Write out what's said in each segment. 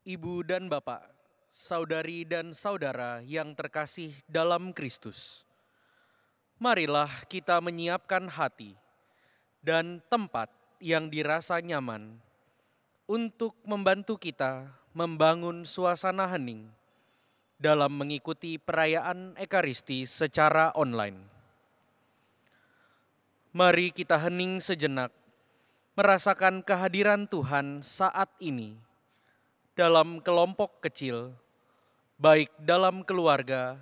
Ibu dan Bapak, saudari dan saudara yang terkasih dalam Kristus, marilah kita menyiapkan hati dan tempat yang dirasa nyaman untuk membantu kita membangun suasana hening dalam mengikuti perayaan Ekaristi secara online. Mari kita hening sejenak, merasakan kehadiran Tuhan saat ini dalam kelompok kecil, baik dalam keluarga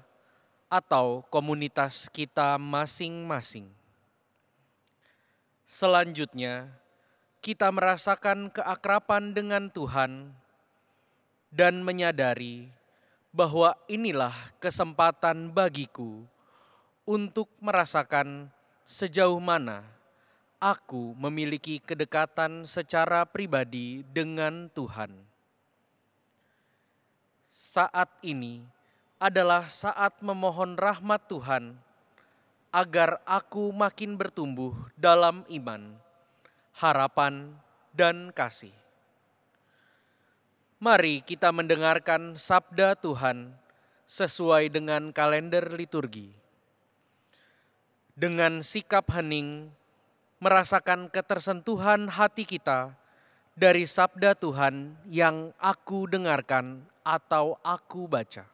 atau komunitas kita masing-masing. Selanjutnya, kita merasakan keakrapan dengan Tuhan dan menyadari bahwa inilah kesempatan bagiku untuk merasakan sejauh mana aku memiliki kedekatan secara pribadi dengan Tuhan. Saat ini adalah saat memohon rahmat Tuhan agar aku makin bertumbuh dalam iman, harapan, dan kasih. Mari kita mendengarkan sabda Tuhan sesuai dengan kalender liturgi. Dengan sikap hening, merasakan ketersentuhan hati kita dari sabda Tuhan yang aku dengarkan atau aku baca.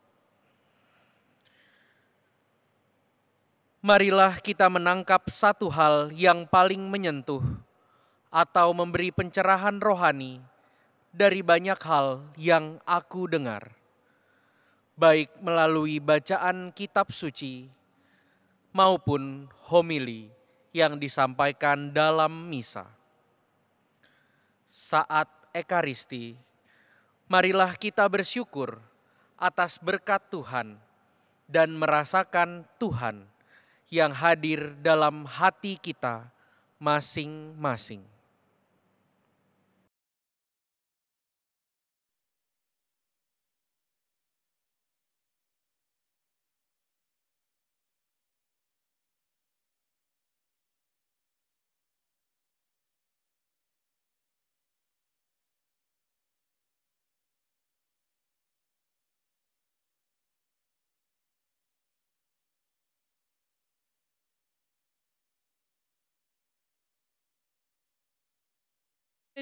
marilah kita menangkap satu hal yang paling menyentuh atau memberi pencerahan rohani dari banyak hal yang aku dengar, baik melalui bacaan kitab suci maupun homili yang disampaikan dalam misa. Saat Ekaristi, marilah kita bersyukur atas berkat Tuhan dan merasakan Tuhan yang hadir dalam hati kita masing-masing.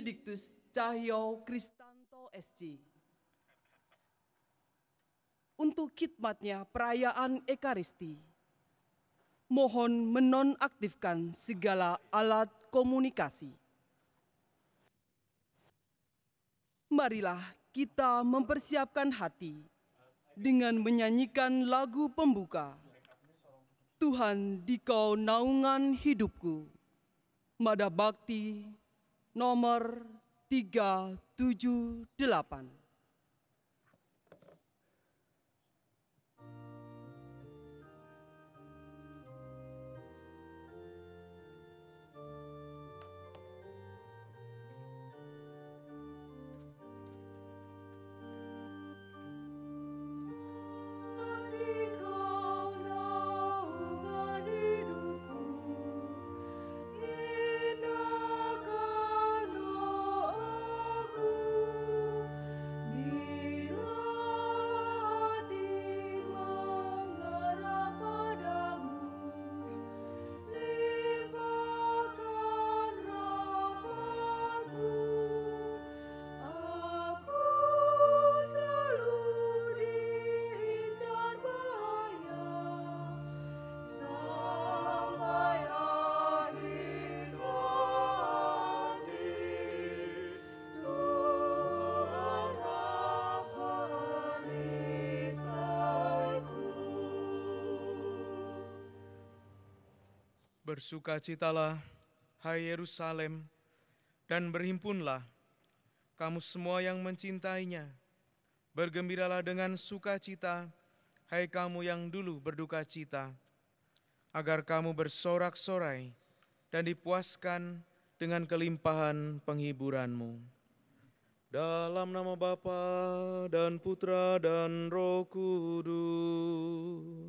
Benediktus Cahyo Kristanto SC. Untuk khidmatnya perayaan Ekaristi, mohon menonaktifkan segala alat komunikasi. Marilah kita mempersiapkan hati dengan menyanyikan lagu pembuka. Tuhan di kau naungan hidupku. Mada Bakti nomor 378. Bersukacitalah, hai Yerusalem, dan berhimpunlah kamu semua yang mencintainya. Bergembiralah dengan sukacita, hai kamu yang dulu berduka cita, agar kamu bersorak-sorai dan dipuaskan dengan kelimpahan penghiburanmu. Dalam nama Bapa dan Putra dan Roh Kudus.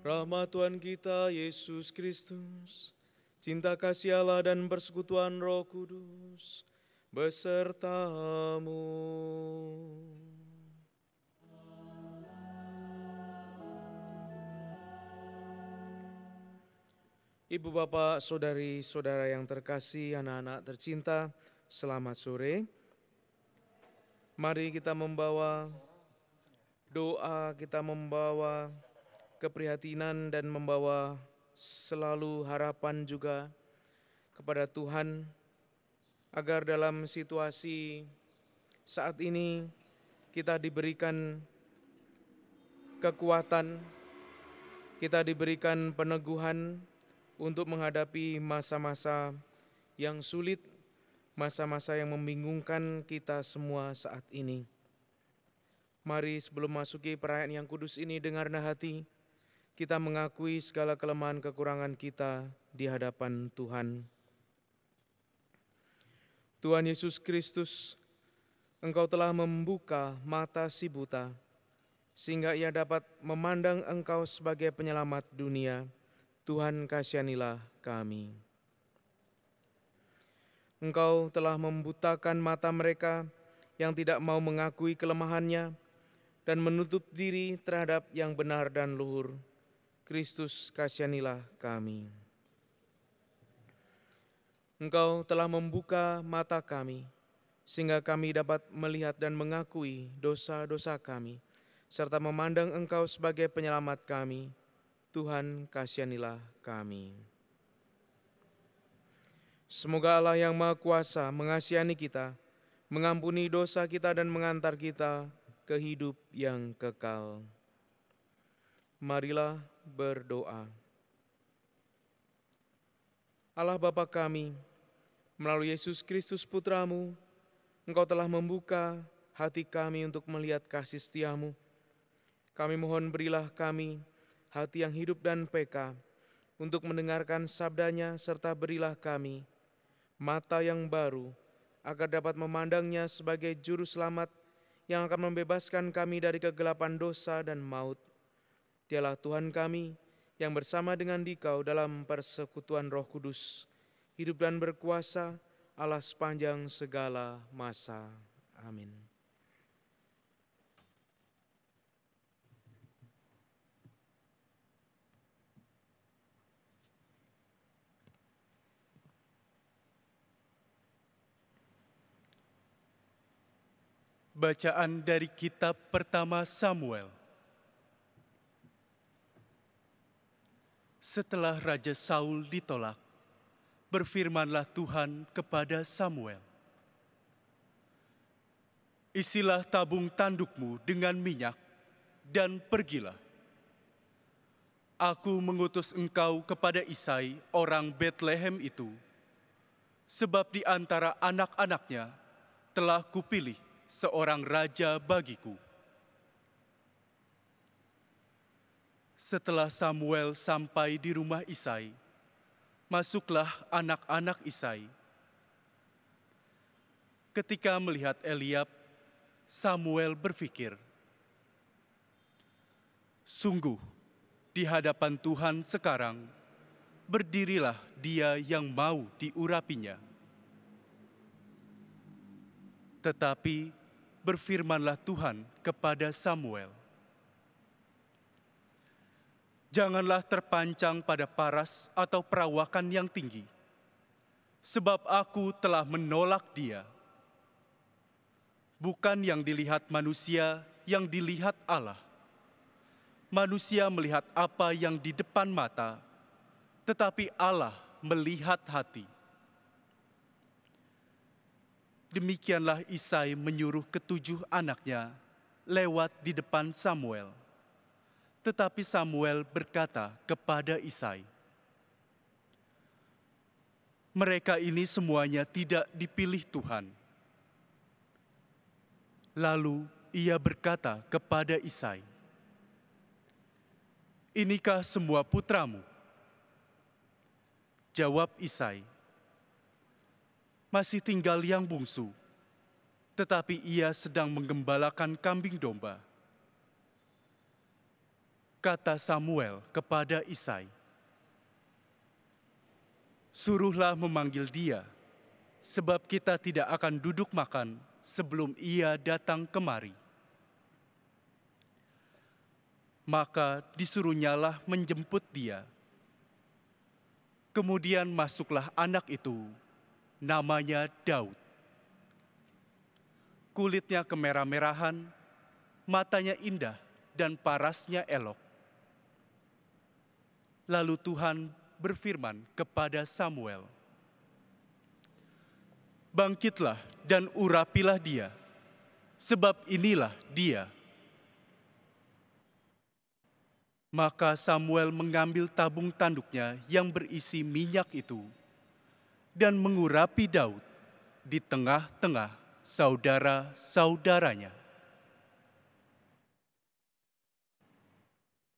Rahmat Tuhan kita Yesus Kristus Cinta kasih Allah dan persekutuan Roh Kudus besertamu. Ibu bapak, saudari-saudara yang terkasih, anak-anak tercinta, selamat sore. Mari kita membawa doa, kita membawa keprihatinan dan membawa selalu harapan juga kepada Tuhan agar dalam situasi saat ini kita diberikan kekuatan, kita diberikan peneguhan untuk menghadapi masa-masa yang sulit, masa-masa yang membingungkan kita semua saat ini. Mari sebelum masuki perayaan yang kudus ini dengarlah hati, kita mengakui segala kelemahan kekurangan kita di hadapan Tuhan. Tuhan Yesus Kristus, Engkau telah membuka mata si buta, sehingga ia dapat memandang Engkau sebagai penyelamat dunia. Tuhan kasihanilah kami. Engkau telah membutakan mata mereka yang tidak mau mengakui kelemahannya dan menutup diri terhadap yang benar dan luhur. Kristus kasihanilah kami. Engkau telah membuka mata kami, sehingga kami dapat melihat dan mengakui dosa-dosa kami, serta memandang Engkau sebagai penyelamat kami. Tuhan, kasihanilah kami. Semoga Allah yang Maha Kuasa mengasihani kita, mengampuni dosa kita, dan mengantar kita ke hidup yang kekal. Marilah berdoa. Allah Bapa kami, Melalui Yesus Kristus Putramu, Engkau telah membuka hati kami untuk melihat kasih setiamu. Kami mohon berilah kami hati yang hidup dan peka untuk mendengarkan sabdanya serta berilah kami mata yang baru agar dapat memandangnya sebagai juru selamat yang akan membebaskan kami dari kegelapan dosa dan maut. Dialah Tuhan kami yang bersama dengan dikau dalam persekutuan roh kudus, hidup dan berkuasa Allah sepanjang segala masa. Amin. Bacaan dari kitab pertama Samuel. Setelah Raja Saul ditolak, berfirmanlah Tuhan kepada Samuel. Isilah tabung tandukmu dengan minyak dan pergilah. Aku mengutus engkau kepada Isai, orang Bethlehem itu, sebab di antara anak-anaknya telah kupilih seorang raja bagiku. Setelah Samuel sampai di rumah Isai, masuklah anak-anak Isai. Ketika melihat Eliab, Samuel berpikir, Sungguh, di hadapan Tuhan sekarang, berdirilah dia yang mau diurapinya. Tetapi berfirmanlah Tuhan kepada Samuel, janganlah terpancang pada paras atau perawakan yang tinggi, sebab aku telah menolak dia. Bukan yang dilihat manusia, yang dilihat Allah. Manusia melihat apa yang di depan mata, tetapi Allah melihat hati. Demikianlah Isai menyuruh ketujuh anaknya lewat di depan Samuel tetapi Samuel berkata kepada Isai, "Mereka ini semuanya tidak dipilih Tuhan." Lalu ia berkata kepada Isai, "Inikah semua putramu?" Jawab Isai, "Masih tinggal yang bungsu, tetapi ia sedang menggembalakan kambing domba." Kata Samuel kepada Isai. Suruhlah memanggil dia, sebab kita tidak akan duduk makan sebelum ia datang kemari. Maka disuruhnyalah menjemput dia. Kemudian masuklah anak itu, namanya Daud. Kulitnya kemerah-merahan, matanya indah, dan parasnya elok. Lalu Tuhan berfirman kepada Samuel, Bangkitlah dan urapilah dia, sebab inilah dia. Maka Samuel mengambil tabung tanduknya yang berisi minyak itu dan mengurapi Daud di tengah-tengah saudara-saudaranya.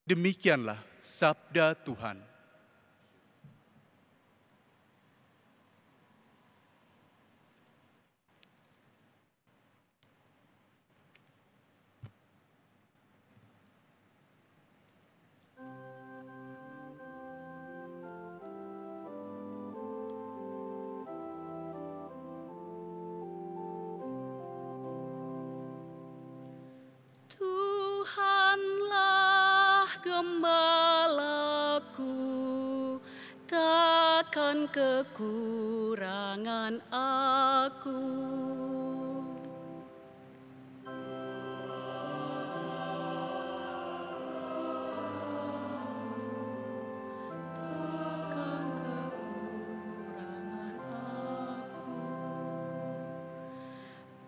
Demikianlah sabda Tuhan. Tuhanlah gembalaku, takkan kekurangan aku.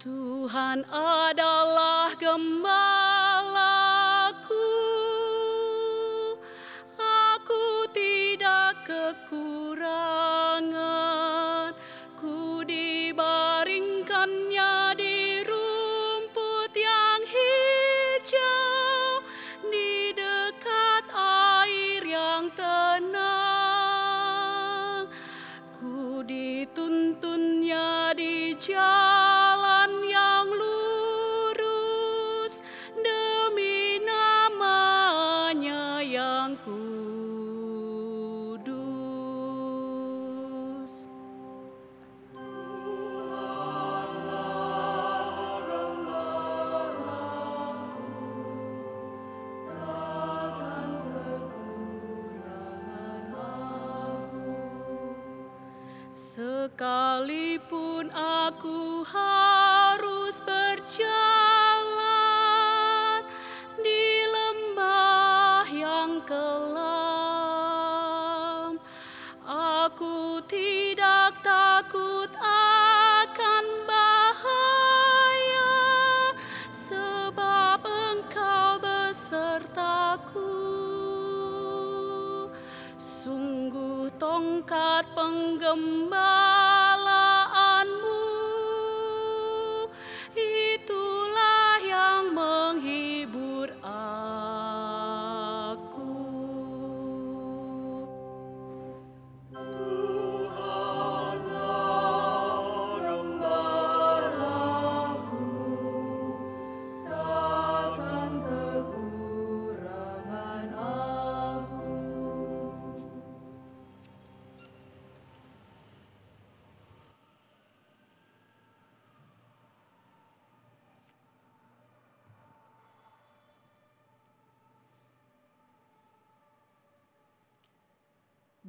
Tuhan adalah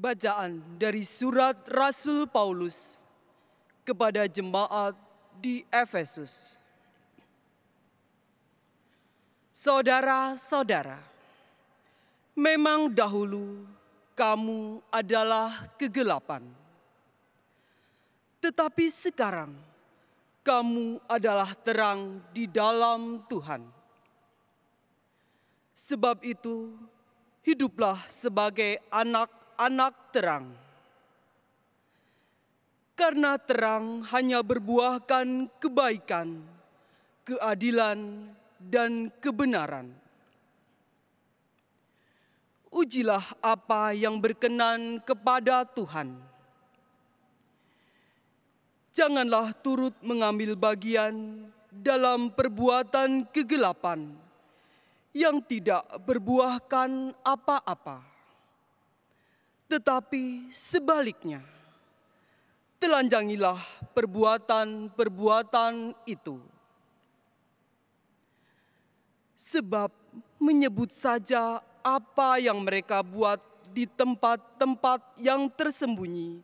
Bacaan dari surat Rasul Paulus kepada jemaat di Efesus. Saudara-saudara, memang dahulu kamu adalah kegelapan, tetapi sekarang kamu adalah terang di dalam Tuhan. Sebab itu, hiduplah sebagai anak-anak terang. Karena terang hanya berbuahkan kebaikan, keadilan, dan kebenaran. Ujilah apa yang berkenan kepada Tuhan. Janganlah turut mengambil bagian dalam perbuatan kegelapan yang tidak berbuahkan apa-apa, tetapi sebaliknya telanjangilah perbuatan-perbuatan itu. Sebab menyebut saja apa yang mereka buat di tempat-tempat yang tersembunyi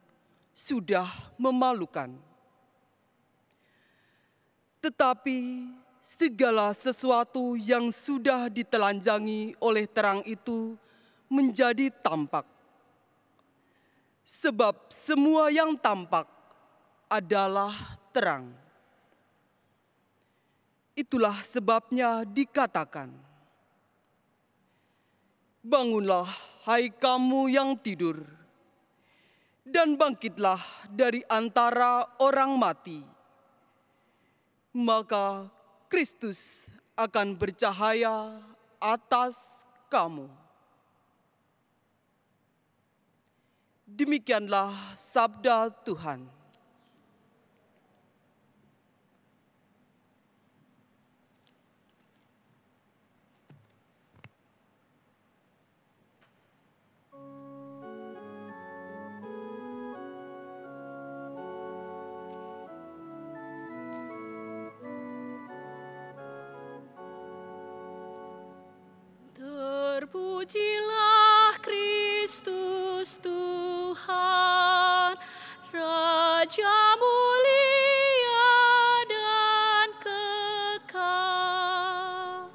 sudah memalukan. Tetapi segala sesuatu yang sudah ditelanjangi oleh terang itu menjadi tampak. Sebab semua yang tampak adalah terang. Itulah sebabnya dikatakan, Bangunlah, hai kamu yang tidur, dan bangkitlah dari antara orang mati. Maka Kristus akan bercahaya atas kamu. Demikianlah sabda Tuhan. Terpujilah Kristus Tuhan, Raja mulia dan kekal.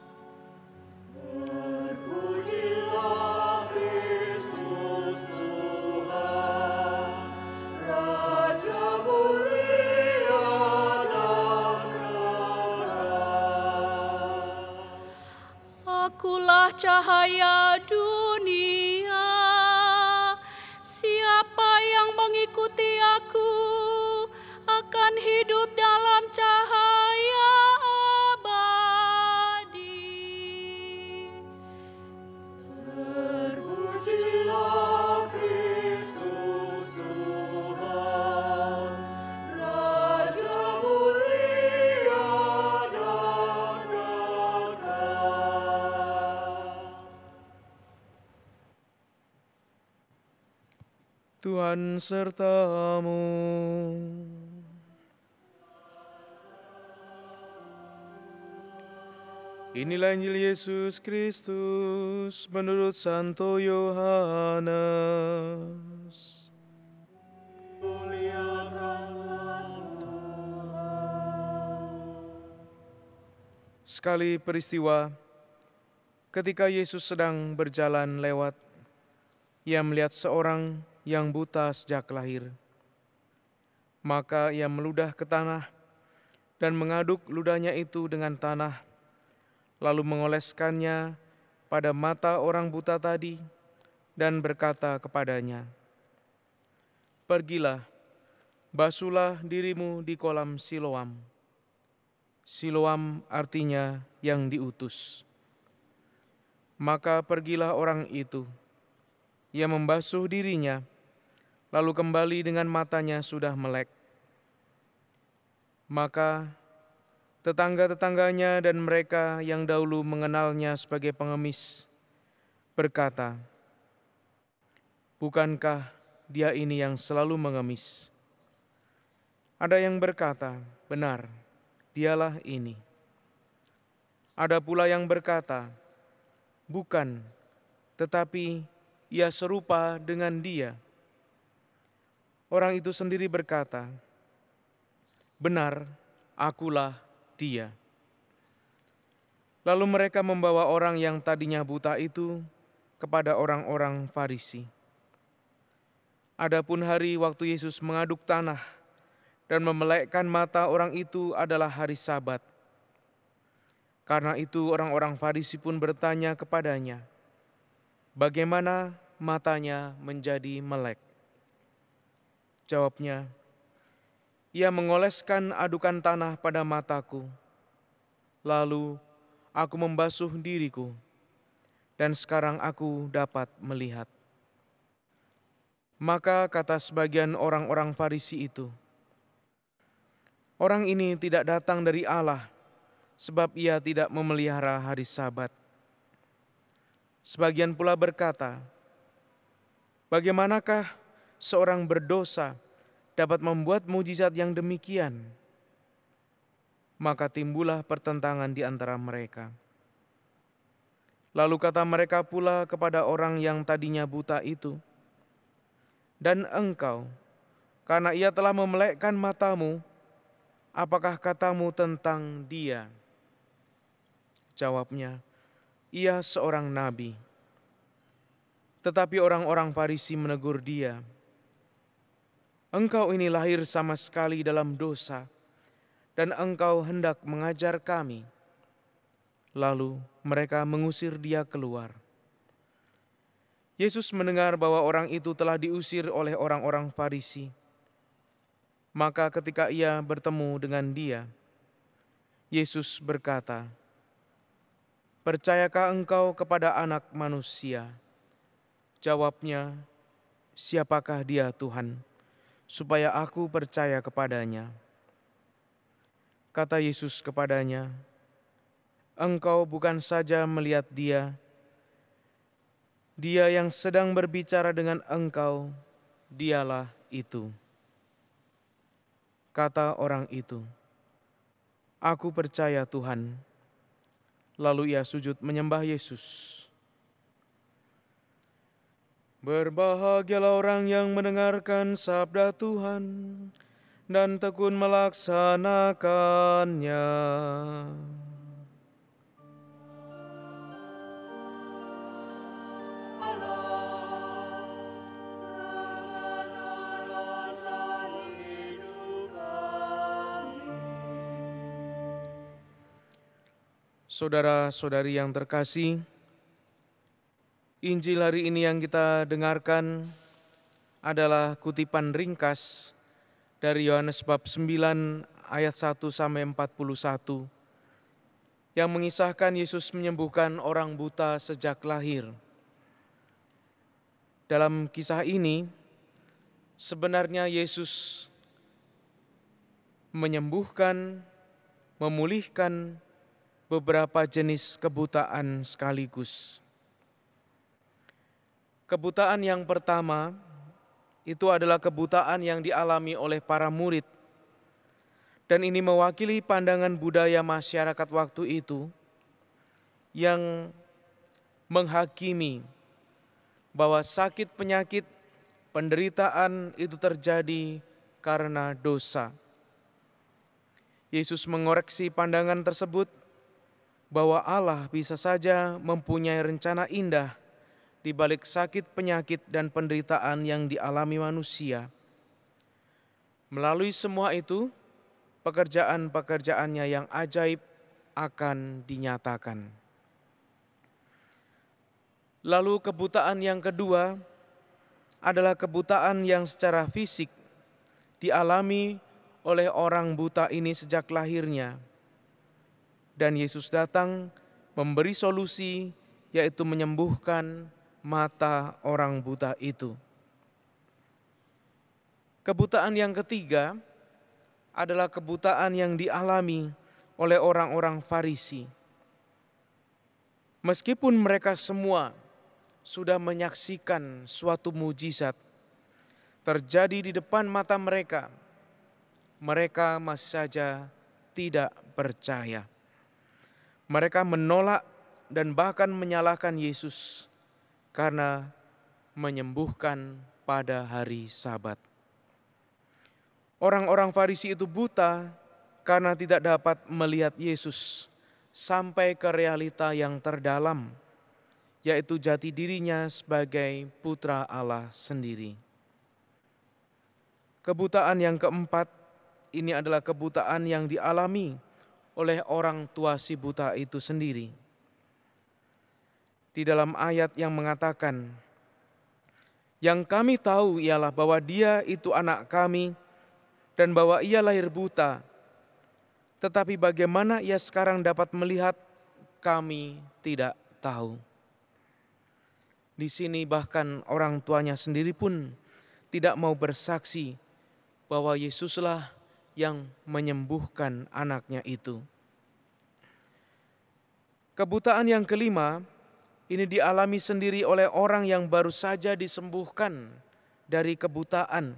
Akulah cahaya dunia. Sertamu. Inilah Injil Yesus Kristus menurut Santo Yohanes. Sekali peristiwa ketika Yesus sedang berjalan lewat, ia melihat seorang yang buta sejak lahir. Maka ia meludah ke tanah dan mengaduk ludahnya itu dengan tanah, lalu mengoleskannya pada mata orang buta tadi dan berkata kepadanya, Pergilah, basuhlah dirimu di kolam Siloam. Siloam artinya yang diutus. Maka pergilah orang itu. Ia membasuh dirinya, lalu kembali dengan matanya sudah melek. Maka tetangga-tetangganya dan mereka yang dahulu mengenalnya sebagai pengemis berkata, Bukankah dia ini yang selalu mengemis? Ada yang berkata, benar, dialah ini. Ada pula yang berkata, bukan, tetapi ia serupa dengan dia. Orang itu sendiri berkata, benar, akulah dia. Lalu mereka membawa orang yang tadinya buta itu kepada orang-orang Farisi. Adapun hari waktu Yesus mengaduk tanah dan memelekkan mata orang itu adalah hari Sabat. Karena itu orang-orang Farisi pun bertanya kepadanya, bagaimana matanya menjadi melek? Jawabnya, ia mengoleskan adukan tanah pada mataku, lalu aku membasuh diriku, dan sekarang aku dapat melihat. Maka kata sebagian orang-orang Farisi itu, Orang ini tidak datang dari Allah, sebab ia tidak memelihara hari Sabat. Sebagian pula berkata, "Bagaimanakah seorang berdosa dapat membuat mujizat yang demikian? Maka timbullah pertentangan di antara mereka. Lalu kata mereka pula kepada orang yang tadinya buta itu, "Dan engkau, karena ia telah memelekkan matamu, apakah katamu tentang dia?" Jawabnya, "Ia seorang nabi." Tetapi orang-orang Farisi menegur dia, "Engkau ini lahir sama sekali dalam dosa, dan engkau hendak mengajar kami." Lalu mereka mengusir dia keluar. Yesus mendengar bahwa orang itu telah diusir oleh orang-orang Farisi. Maka, ketika ia bertemu dengan dia, Yesus berkata, "Percayakah engkau kepada Anak Manusia?" Jawabnya, "Siapakah Dia, Tuhan, supaya aku percaya kepadanya?" Kata Yesus kepadanya, engkau bukan saja melihat dia, dia yang sedang berbicara dengan engkau, dialah itu. Kata orang itu, Aku percaya Tuhan. Lalu ia sujud menyembah Yesus. Berbahagialah orang yang mendengarkan sabda Tuhan dan tekun melaksanakannya. Saudara-saudari yang terkasih, Injil hari ini yang kita dengarkan adalah kutipan ringkas dari Yohanes bab 9 ayat 1 sampai 41 yang mengisahkan Yesus menyembuhkan orang buta sejak lahir. Dalam kisah ini sebenarnya Yesus menyembuhkan, memulihkan beberapa jenis kebutaan sekaligus. Kebutaan yang pertama itu adalah kebutaan yang dialami oleh para murid, dan ini mewakili pandangan budaya masyarakat waktu itu yang menghakimi bahwa sakit penyakit penderitaan itu terjadi karena dosa. Yesus mengoreksi pandangan tersebut bahwa Allah bisa saja mempunyai rencana indah di balik sakit, penyakit, dan penderitaan yang dialami manusia. Melalui semua itu, pekerjaan-pekerjaannya yang ajaib akan dinyatakan. Lalu kebutaan yang kedua adalah kebutaan yang secara fisik dialami oleh orang buta ini sejak lahirnya dan Yesus datang memberi solusi, yaitu menyembuhkan mata orang buta itu. Kebutaan yang ketiga adalah kebutaan yang dialami oleh orang-orang Farisi. Meskipun mereka semua sudah menyaksikan suatu mujizat terjadi di depan mata mereka, mereka masih saja tidak percaya. Mereka menolak dan bahkan menyalahkan Yesus karena menyembuhkan pada hari Sabat. Orang-orang Farisi itu buta karena tidak dapat melihat Yesus sampai ke realita yang terdalam, yaitu jati dirinya sebagai Putra Allah sendiri. Kebutaan yang keempat ini adalah kebutaan yang dialami oleh orang tua si buta itu sendiri. Di dalam ayat yang mengatakan, "Yang kami tahu ialah bahwa Dia itu anak kami dan bahwa Ia lahir buta, tetapi bagaimana Ia sekarang dapat melihat, kami tidak tahu." Di sini, bahkan orang tuanya sendiri pun tidak mau bersaksi bahwa Yesuslah yang menyembuhkan anaknya itu. Kebutaan yang kelima ini dialami sendiri oleh orang yang baru saja disembuhkan dari kebutaan.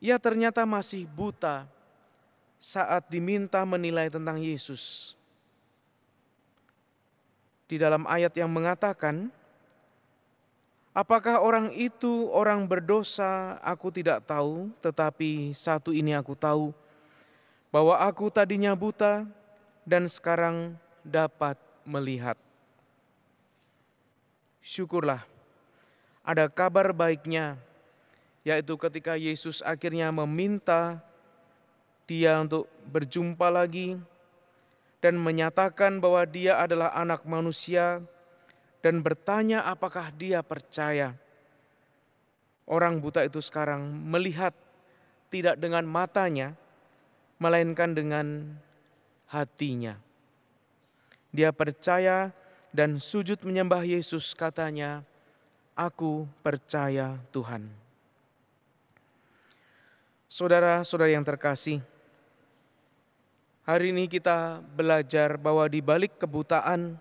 ia ternyata masih buta saat diminta menilai tentang Yesus. Di dalam ayat yang mengatakan, Apakah orang itu orang berdosa? Aku tidak tahu, tetapi satu ini aku tahu, bahwa aku tadinya buta dan sekarang dapat melihat. Syukurlah, ada kabar baiknya, yaitu ketika Yesus akhirnya meminta dia untuk berjumpa lagi dan menyatakan bahwa dia adalah anak manusia dan bertanya apakah dia percaya. Orang buta itu sekarang melihat tidak dengan matanya, melainkan dengan hatinya. Dia percaya dan sujud menyembah Yesus katanya, Aku percaya Tuhan. Saudara-saudara yang terkasih, hari ini kita belajar bahwa di balik kebutaan,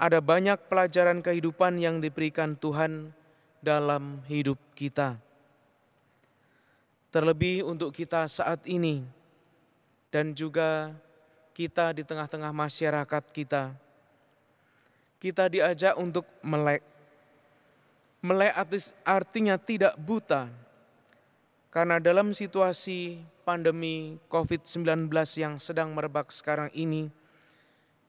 ada banyak pelajaran kehidupan yang diberikan Tuhan dalam hidup kita. Terlebih untuk kita saat ini dan juga kita di tengah-tengah masyarakat kita. Kita diajak untuk melek. Melek artinya tidak buta. Karena dalam situasi pandemi COVID-19 yang sedang merebak sekarang ini,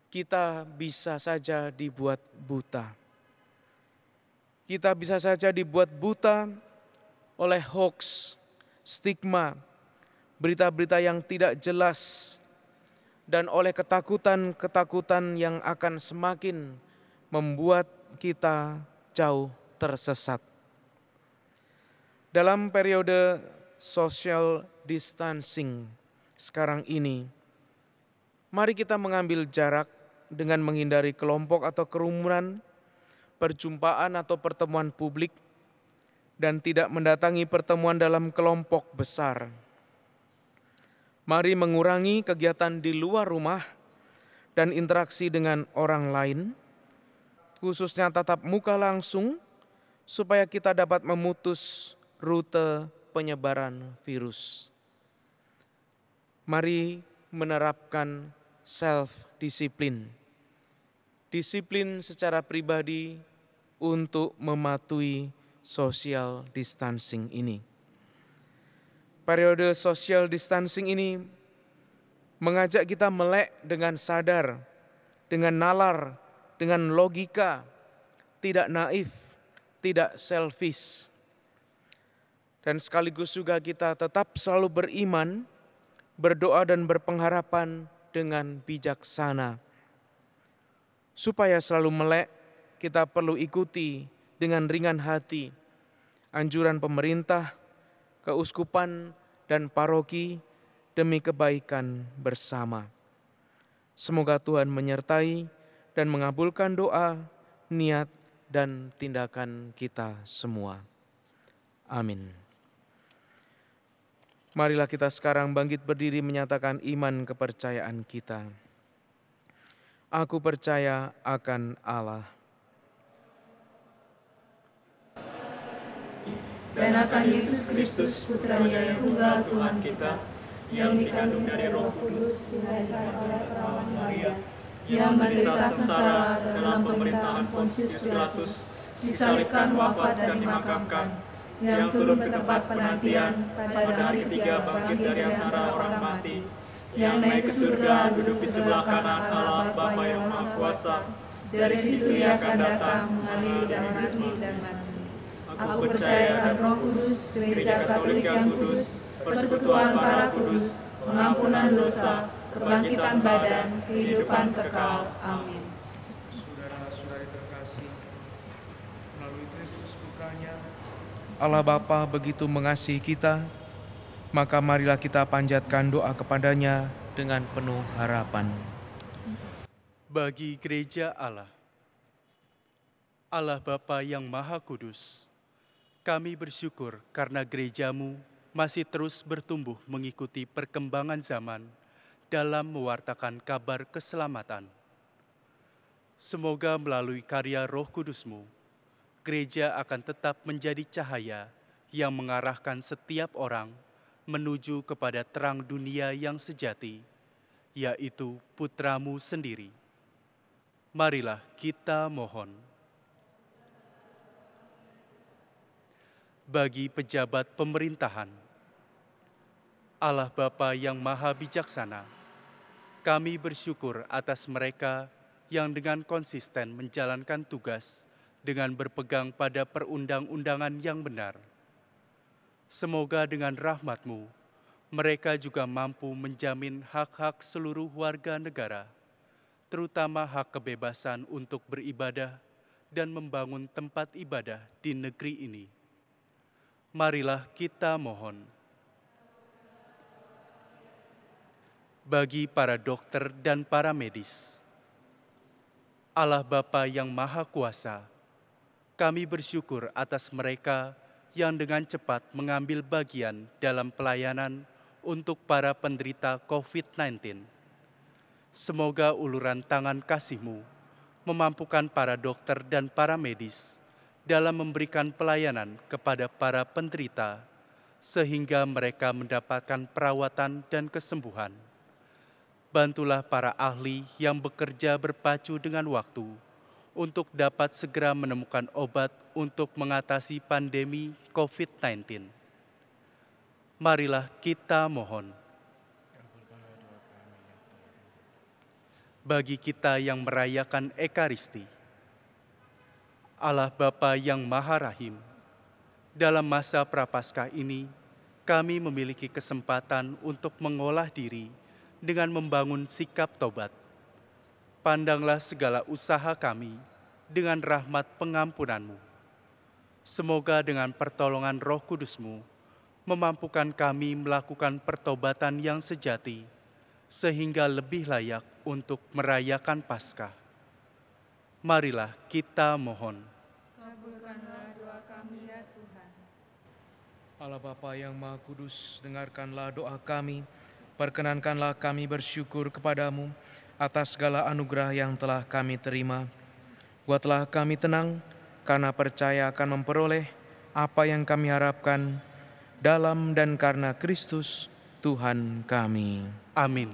kita bisa saja dibuat buta. Kita bisa saja dibuat buta oleh hoax, stigma, berita-berita yang tidak jelas, dan oleh ketakutan-ketakutan yang akan semakin membuat kita jauh tersesat. Dalam periode social distancing sekarang ini, mari kita mengambil jarak dengan menghindari kelompok atau kerumunan, perjumpaan atau pertemuan publik, dan tidak mendatangi pertemuan dalam kelompok besar. Mari mengurangi kegiatan di luar rumah dan interaksi dengan orang lain, khususnya tatap muka langsung, supaya kita dapat memutus rute penyebaran virus. Mari menerapkan self-disiplin disiplin secara pribadi untuk mematuhi social distancing ini. Periode social distancing ini mengajak kita melek dengan sadar, dengan nalar, dengan logika, tidak naif, tidak selfish. Dan sekaligus juga kita tetap selalu beriman, berdoa dan berpengharapan dengan bijaksana Supaya selalu melek, kita perlu ikuti dengan ringan hati anjuran pemerintah, keuskupan, dan paroki demi kebaikan bersama. Semoga Tuhan menyertai dan mengabulkan doa, niat, dan tindakan kita semua. Amin. Marilah kita sekarang bangkit berdiri menyatakan iman kepercayaan kita. Aku percaya akan Allah. Dan akan Yesus Kristus putranya yang tunggal Tuhan kita, yang dikandung dari roh kudus, dilahirkan oleh perawan Maria, yang menderita sengsara dalam pemerintahan Pontius Pilatus, disalibkan wafat dan dimakamkan, yang turun ke tempat penantian pada hari ketiga bangkit dari antara orang mati, yang naik ke surga duduk di sebelah kanan Allah Bapa yang Maha Kuasa. Dari situ ia akan datang mengadili yang hidup dan mati. Aku percaya akan Roh Kudus, gereja Katolik yang kudus, persekutuan para kudus, pengampunan dosa, kebangkitan badan, kehidupan kekal. Amin. Saudara-saudari terkasih, melalui Kristus Putranya, Allah Bapa begitu mengasihi kita, maka marilah kita panjatkan doa kepadanya dengan penuh harapan. Bagi gereja Allah, Allah Bapa yang Maha Kudus, kami bersyukur karena gerejamu masih terus bertumbuh mengikuti perkembangan zaman dalam mewartakan kabar keselamatan. Semoga melalui karya roh kudusmu, gereja akan tetap menjadi cahaya yang mengarahkan setiap orang menuju kepada terang dunia yang sejati, yaitu putramu sendiri. Marilah kita mohon. Bagi pejabat pemerintahan, Allah Bapa yang Maha Bijaksana, kami bersyukur atas mereka yang dengan konsisten menjalankan tugas dengan berpegang pada perundang-undangan yang benar. Semoga dengan rahmat-Mu, mereka juga mampu menjamin hak-hak seluruh warga negara, terutama hak kebebasan untuk beribadah dan membangun tempat ibadah di negeri ini. Marilah kita mohon. Bagi para dokter dan para medis, Allah Bapa yang Maha Kuasa, kami bersyukur atas mereka yang dengan cepat mengambil bagian dalam pelayanan untuk para penderita COVID-19. Semoga uluran tangan kasih-Mu memampukan para dokter dan para medis dalam memberikan pelayanan kepada para penderita, sehingga mereka mendapatkan perawatan dan kesembuhan. Bantulah para ahli yang bekerja berpacu dengan waktu untuk dapat segera menemukan obat untuk mengatasi pandemi COVID-19. Marilah kita mohon. Bagi kita yang merayakan Ekaristi, Allah Bapa yang Maha Rahim, dalam masa Prapaskah ini, kami memiliki kesempatan untuk mengolah diri dengan membangun sikap tobat. Pandanglah segala usaha kami dengan rahmat pengampunanmu. Semoga dengan pertolongan roh kudusmu, memampukan kami melakukan pertobatan yang sejati, sehingga lebih layak untuk merayakan Paskah. Marilah kita mohon. Kabulkanlah doa kami ya Tuhan. Allah Bapa yang Maha Kudus, dengarkanlah doa kami. Perkenankanlah kami bersyukur kepadamu atas segala anugerah yang telah kami terima. Buatlah kami tenang karena percaya akan memperoleh apa yang kami harapkan dalam dan karena Kristus Tuhan kami. Amin.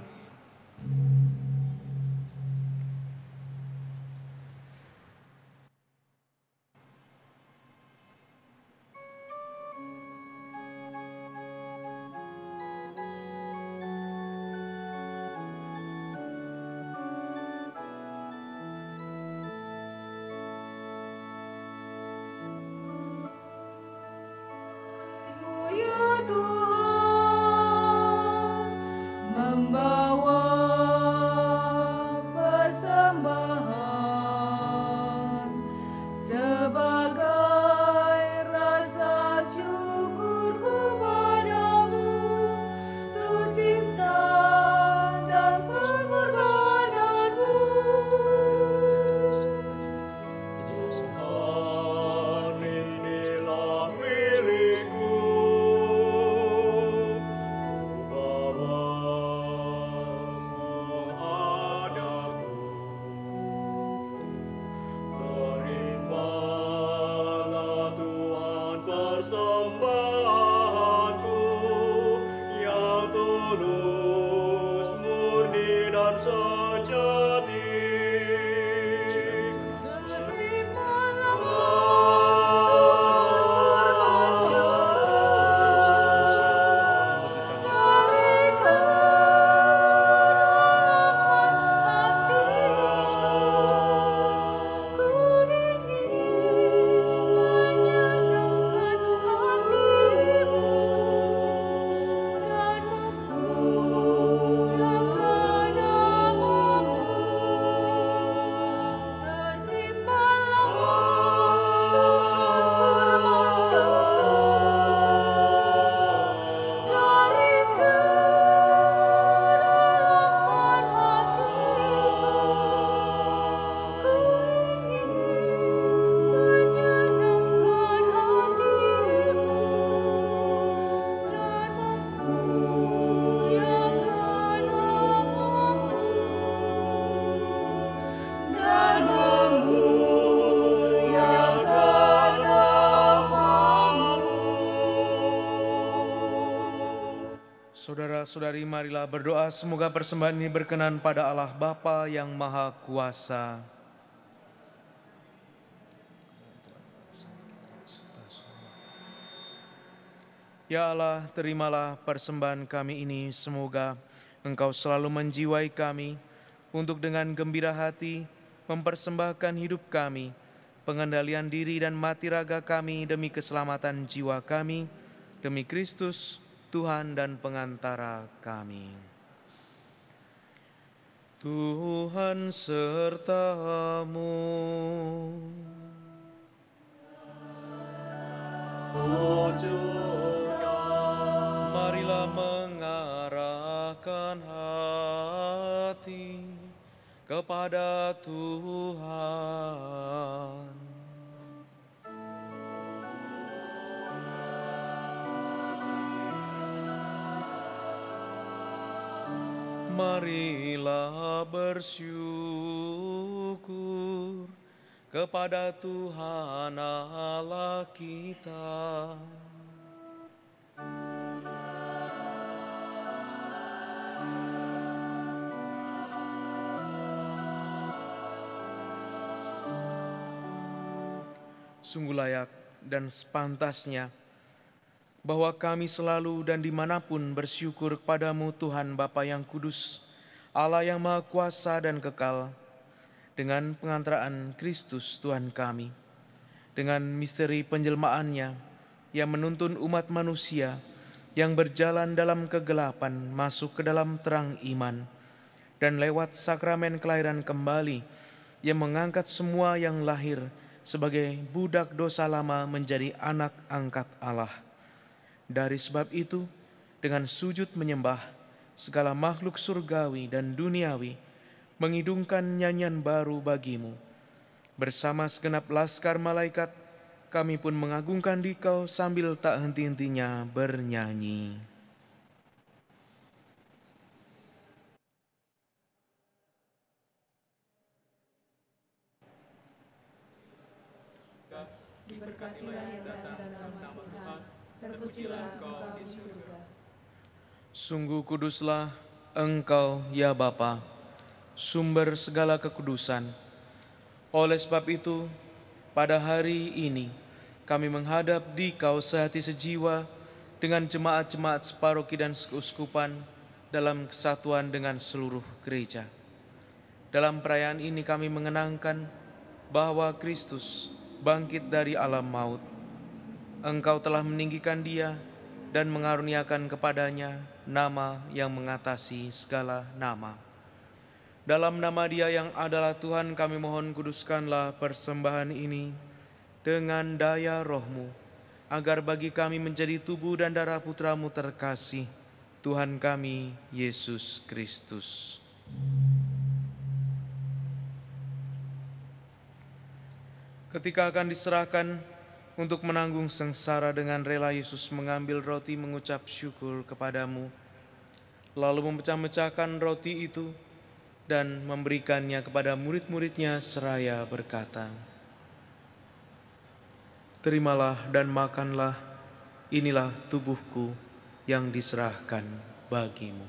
Saudara-saudari marilah berdoa semoga persembahan ini berkenan pada Allah Bapa yang Maha Kuasa. Ya Allah, terimalah persembahan kami ini. Semoga Engkau selalu menjiwai kami untuk dengan gembira hati mempersembahkan hidup kami, pengendalian diri dan mati raga kami demi keselamatan jiwa kami, demi Kristus, Tuhan dan pengantara kami. Tuhan sertamu. Marilah mengarahkan hati kepada Tuhan. Marilah bersyukur kepada Tuhan Allah kita. Sungguh layak dan sepantasnya bahwa kami selalu dan di mana pun bersyukur kepadamu Tuhan Bapa yang kudus, Allah yang maha kuasa dan kekal, dengan pengantaraan Kristus Tuhan kami, dengan misteri penjelmaannya yang menuntun umat manusia yang berjalan dalam kegelapan masuk ke dalam terang iman, dan lewat sakramen kelahiran kembali yang mengangkat semua yang lahir sebagai budak dosa lama menjadi anak angkat Allah. Dari sebab itu, dengan sujud menyembah, segala makhluk surgawi dan duniawi mengidungkan nyanyian baru bagimu. Bersama segenap laskar malaikat, kami pun mengagungkan dikau sambil tak henti-hentinya bernyanyi. Diberkatilah yang datang dalam nama Tuhan. Terpujilah engkau di surga. Sungguh kuduslah Engkau, ya Bapa, sumber segala kekudusan. Oleh sebab itu, pada hari ini kami menghadap di Kau sehati sejiwa dengan jemaat-jemaat separoki dan keuskupan dalam kesatuan dengan seluruh gereja. Dalam perayaan ini kami mengenangkan bahwa Kristus bangkit dari alam maut. Engkau telah meninggikan dia dan mengaruniakan kepadanya nama yang mengatasi segala nama. Dalam nama dia yang adalah Tuhan kami mohon kuduskanlah persembahan ini dengan daya rohmu, agar bagi kami menjadi tubuh dan darah putramu terkasih, Tuhan kami Yesus Kristus. Ketika akan diserahkan untuk menanggung sengsara dengan rela Yesus mengambil roti mengucap syukur kepadamu, lalu memecah-mecahkan roti itu dan memberikannya kepada murid-muridnya seraya berkata, Terimalah dan makanlah, inilah tubuhku yang diserahkan bagimu.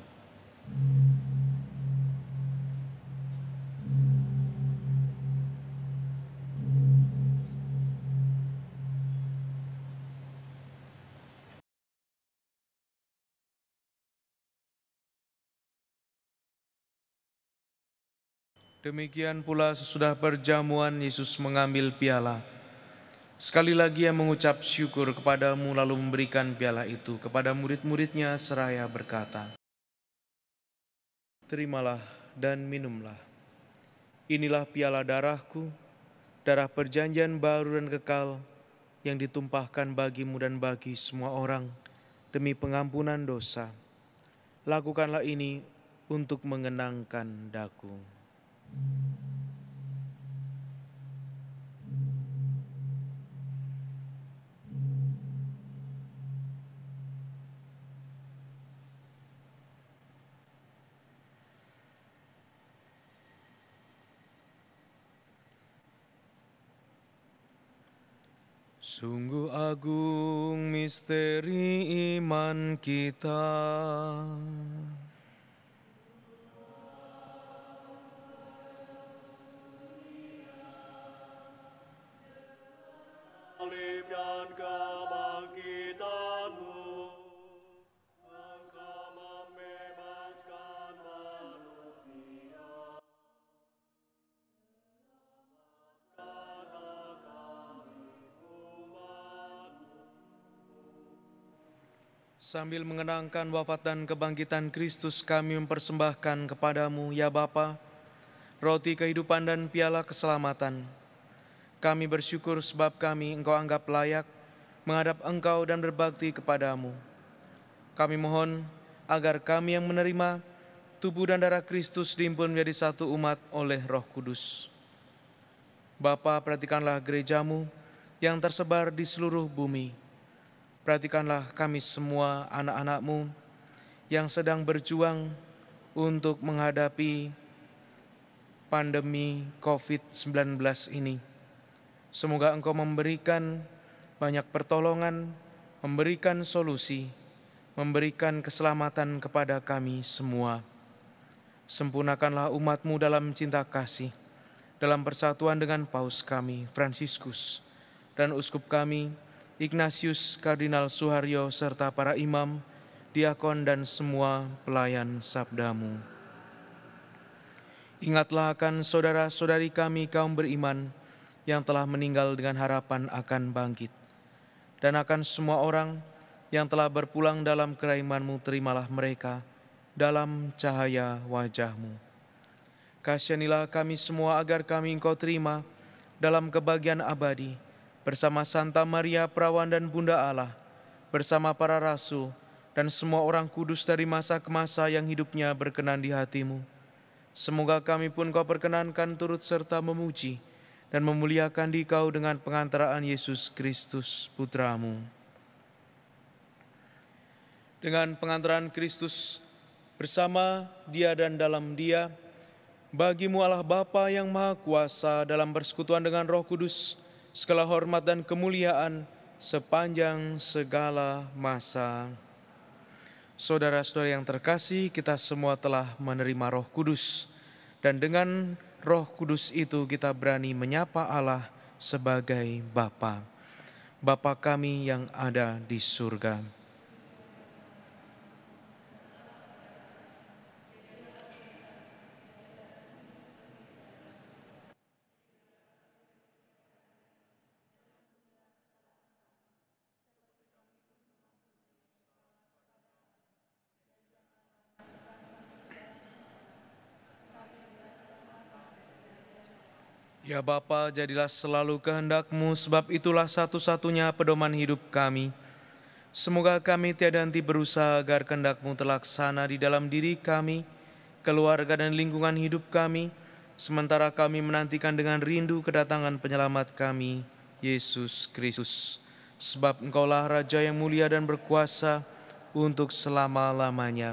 Demikian pula sesudah perjamuan Yesus mengambil piala. Sekali lagi ia mengucap syukur kepadamu lalu memberikan piala itu kepada murid-muridnya seraya berkata, Terimalah dan minumlah. Inilah piala darahku, darah perjanjian baru dan kekal yang ditumpahkan bagimu dan bagi semua orang demi pengampunan dosa. Lakukanlah ini untuk mengenangkan daku. Sungguh agung misteri iman kita. Sambil mengenangkan wafat dan kebangkitan Kristus kami mempersembahkan kepadamu ya Bapa, roti kehidupan dan piala keselamatan. Kami bersyukur sebab kami engkau anggap layak menghadap engkau dan berbakti kepadamu. Kami mohon agar kami yang menerima tubuh dan darah Kristus diimpun menjadi satu umat oleh roh kudus. Bapa, perhatikanlah gerejamu yang tersebar di seluruh bumi. Perhatikanlah kami semua anak-anakmu yang sedang berjuang untuk menghadapi pandemi COVID-19 ini. Semoga Engkau memberikan banyak pertolongan, memberikan solusi, memberikan keselamatan kepada kami semua. Sempurnakanlah umatmu dalam cinta kasih, dalam persatuan dengan Paus kami, Fransiskus, dan Uskup kami, Ignatius Kardinal Suharyo, serta para imam, diakon, dan semua pelayan sabdamu. Ingatlah akan saudara-saudari kami kaum beriman yang telah meninggal dengan harapan akan bangkit. Dan akan semua orang yang telah berpulang dalam keraimanmu terimalah mereka dalam cahaya wajahmu. Kasihanilah kami semua agar kami engkau terima dalam kebahagiaan abadi bersama Santa Maria Perawan dan Bunda Allah, bersama para rasul dan semua orang kudus dari masa ke masa yang hidupnya berkenan di hatimu. Semoga kami pun kau perkenankan turut serta memuji dan memuliakan di kau dengan pengantaraan Yesus Kristus Putramu. Dengan pengantaran Kristus bersama dia dan dalam dia, bagimu Allah Bapa yang Maha Kuasa dalam persekutuan dengan Roh Kudus, segala hormat dan kemuliaan sepanjang segala masa. Saudara-saudara yang terkasih, kita semua telah menerima Roh Kudus, dan dengan Roh Kudus itu kita berani menyapa Allah sebagai Bapa. Bapa kami yang ada di surga. Ya Bapa, jadilah selalu kehendakmu, sebab itulah satu-satunya pedoman hidup kami. Semoga kami tiada henti berusaha agar kehendakmu terlaksana di dalam diri kami, keluarga dan lingkungan hidup kami, sementara kami menantikan dengan rindu kedatangan penyelamat kami, Yesus Kristus. Sebab engkaulah Raja yang mulia dan berkuasa untuk selama-lamanya.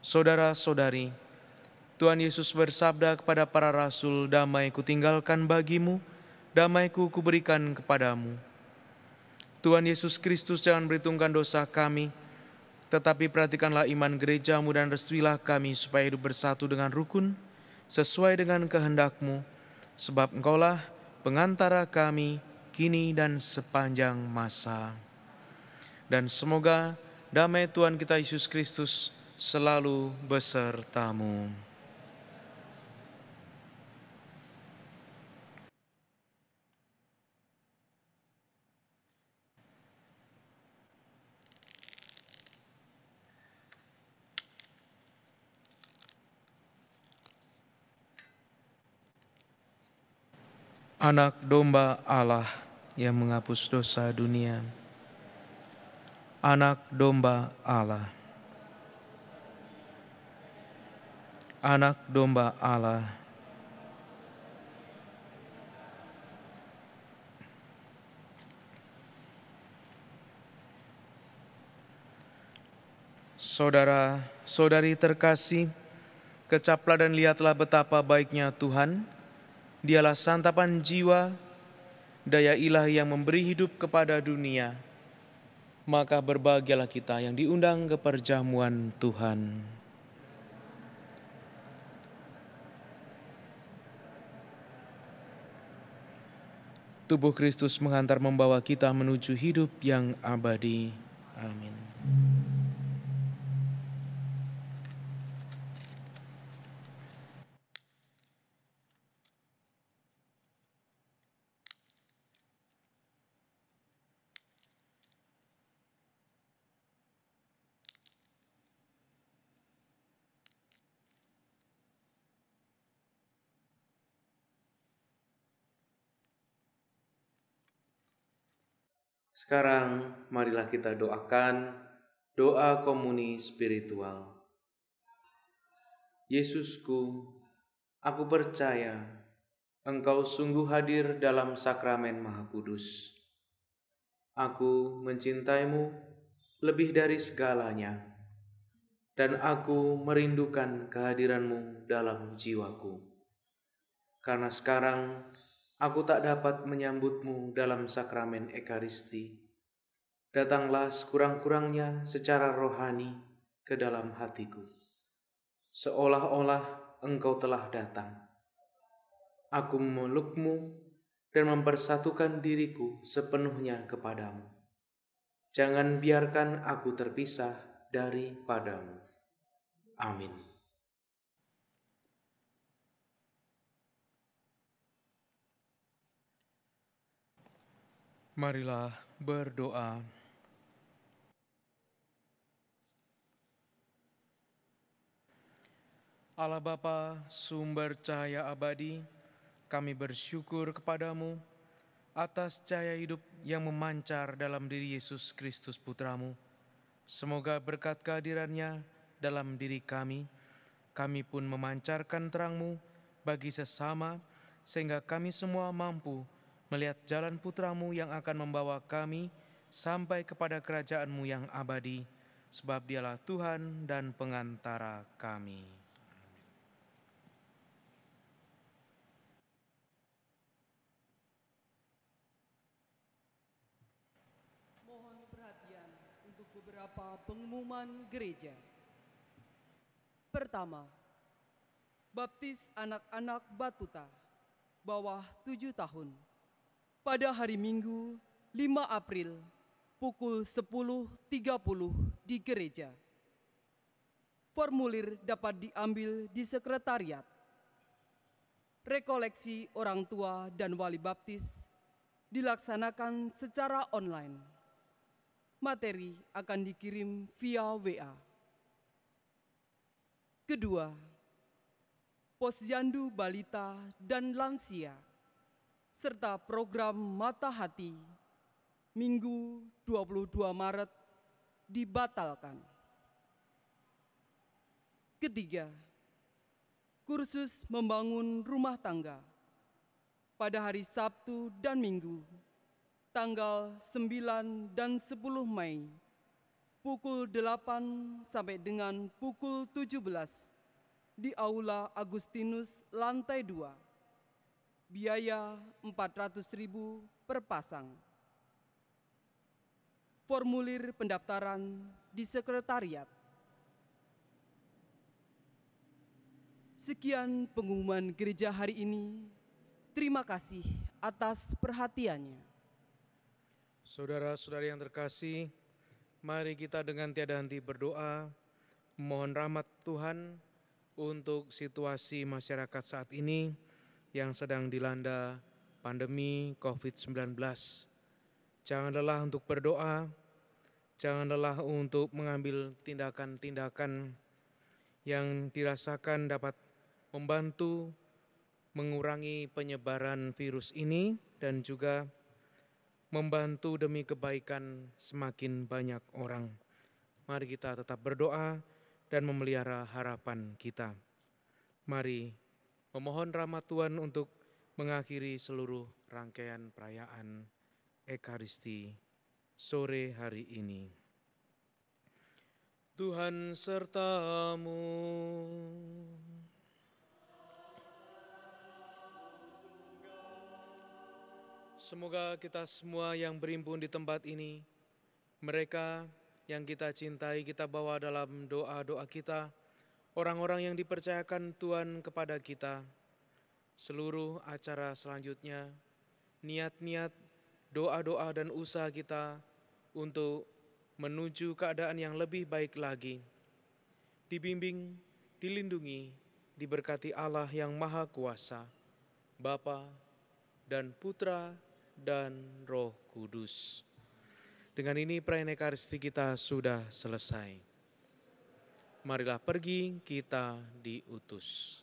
Saudara-saudari, Tuhan Yesus bersabda kepada para rasul, damai ku tinggalkan bagimu, damai ku kuberikan kepadamu. Tuhan Yesus Kristus jangan berhitungkan dosa kami, tetapi perhatikanlah iman gerejamu dan restuilah kami supaya hidup bersatu dengan rukun, sesuai dengan kehendakmu, sebab engkaulah pengantara kami kini dan sepanjang masa. Dan semoga damai Tuhan kita Yesus Kristus selalu besertamu. Anak domba Allah yang menghapus dosa dunia. Anak domba Allah. Anak domba Allah. Saudara, saudari terkasih, kecaplah dan lihatlah betapa baiknya Tuhan. Dialah santapan jiwa, daya ilahi yang memberi hidup kepada dunia, maka berbahagialah kita yang diundang ke perjamuan Tuhan. Tubuh Kristus menghantar membawa kita menuju hidup yang abadi. Amin. Sekarang marilah kita doakan doa komuni spiritual. Yesusku, aku percaya Engkau sungguh hadir dalam sakramen Maha Kudus. Aku mencintaimu lebih dari segalanya, dan aku merindukan kehadiranmu dalam jiwaku. Karena sekarang aku tak dapat menyambutmu dalam sakramen Ekaristi. Datanglah sekurang-kurangnya secara rohani ke dalam hatiku. Seolah-olah engkau telah datang. Aku memelukmu dan mempersatukan diriku sepenuhnya kepadamu. Jangan biarkan aku terpisah daripadamu. Amin. Marilah berdoa. Allah Bapa, sumber cahaya abadi, kami bersyukur kepadamu atas cahaya hidup yang memancar dalam diri Yesus Kristus Putramu. Semoga berkat kehadirannya dalam diri kami, kami pun memancarkan terangmu bagi sesama, sehingga kami semua mampu melihat jalan putramu yang akan membawa kami sampai kepada kerajaanmu yang abadi, sebab dialah Tuhan dan pengantara kami. Mohon perhatian untuk beberapa pengumuman gereja. Pertama, baptis anak-anak Batuta bawah 7 tahun pada hari Minggu 5 April pukul 10.30 di gereja. Formulir dapat diambil di sekretariat. Rekoleksi orang tua dan wali baptis dilaksanakan secara online. Materi akan dikirim via WA. Kedua, posyandu balita dan lansia serta program Mata Hati Minggu 22 Maret dibatalkan. Ketiga, kursus membangun rumah tangga pada hari Sabtu dan Minggu tanggal 9 dan 10 Mei pukul 8 sampai dengan pukul 17 di Aula Agustinus lantai 2. Biaya 400.000 per pasang. Formulir pendaftaran di sekretariat. Sekian pengumuman gereja hari ini. Terima kasih atas perhatiannya. Saudara-saudari yang terkasih, mari kita dengan tiada henti berdoa, mohon rahmat Tuhan untuk situasi masyarakat saat ini yang sedang dilanda pandemi COVID-19. Jangan lelah untuk berdoa, jangan lelah untuk mengambil tindakan-tindakan yang dirasakan dapat membantu mengurangi penyebaran virus ini dan juga membantu demi kebaikan semakin banyak orang. Mari kita tetap berdoa dan memelihara harapan kita. Mari memohon rahmat Tuhan untuk mengakhiri seluruh rangkaian perayaan Ekaristi sore hari ini. Tuhan sertamu. Semoga kita semua yang berimpun di tempat ini, mereka yang kita cintai, kita bawa dalam doa-doa kita, orang-orang yang dipercayakan Tuhan kepada kita, seluruh acara selanjutnya, niat-niat, doa-doa dan usaha kita untuk menuju keadaan yang lebih baik lagi. Dibimbing, dilindungi, diberkati Allah yang Maha Kuasa, Bapa dan Putra dan Roh Kudus. Dengan ini perayaan Ekaristi kita sudah selesai. Marilah pergi kita diutus.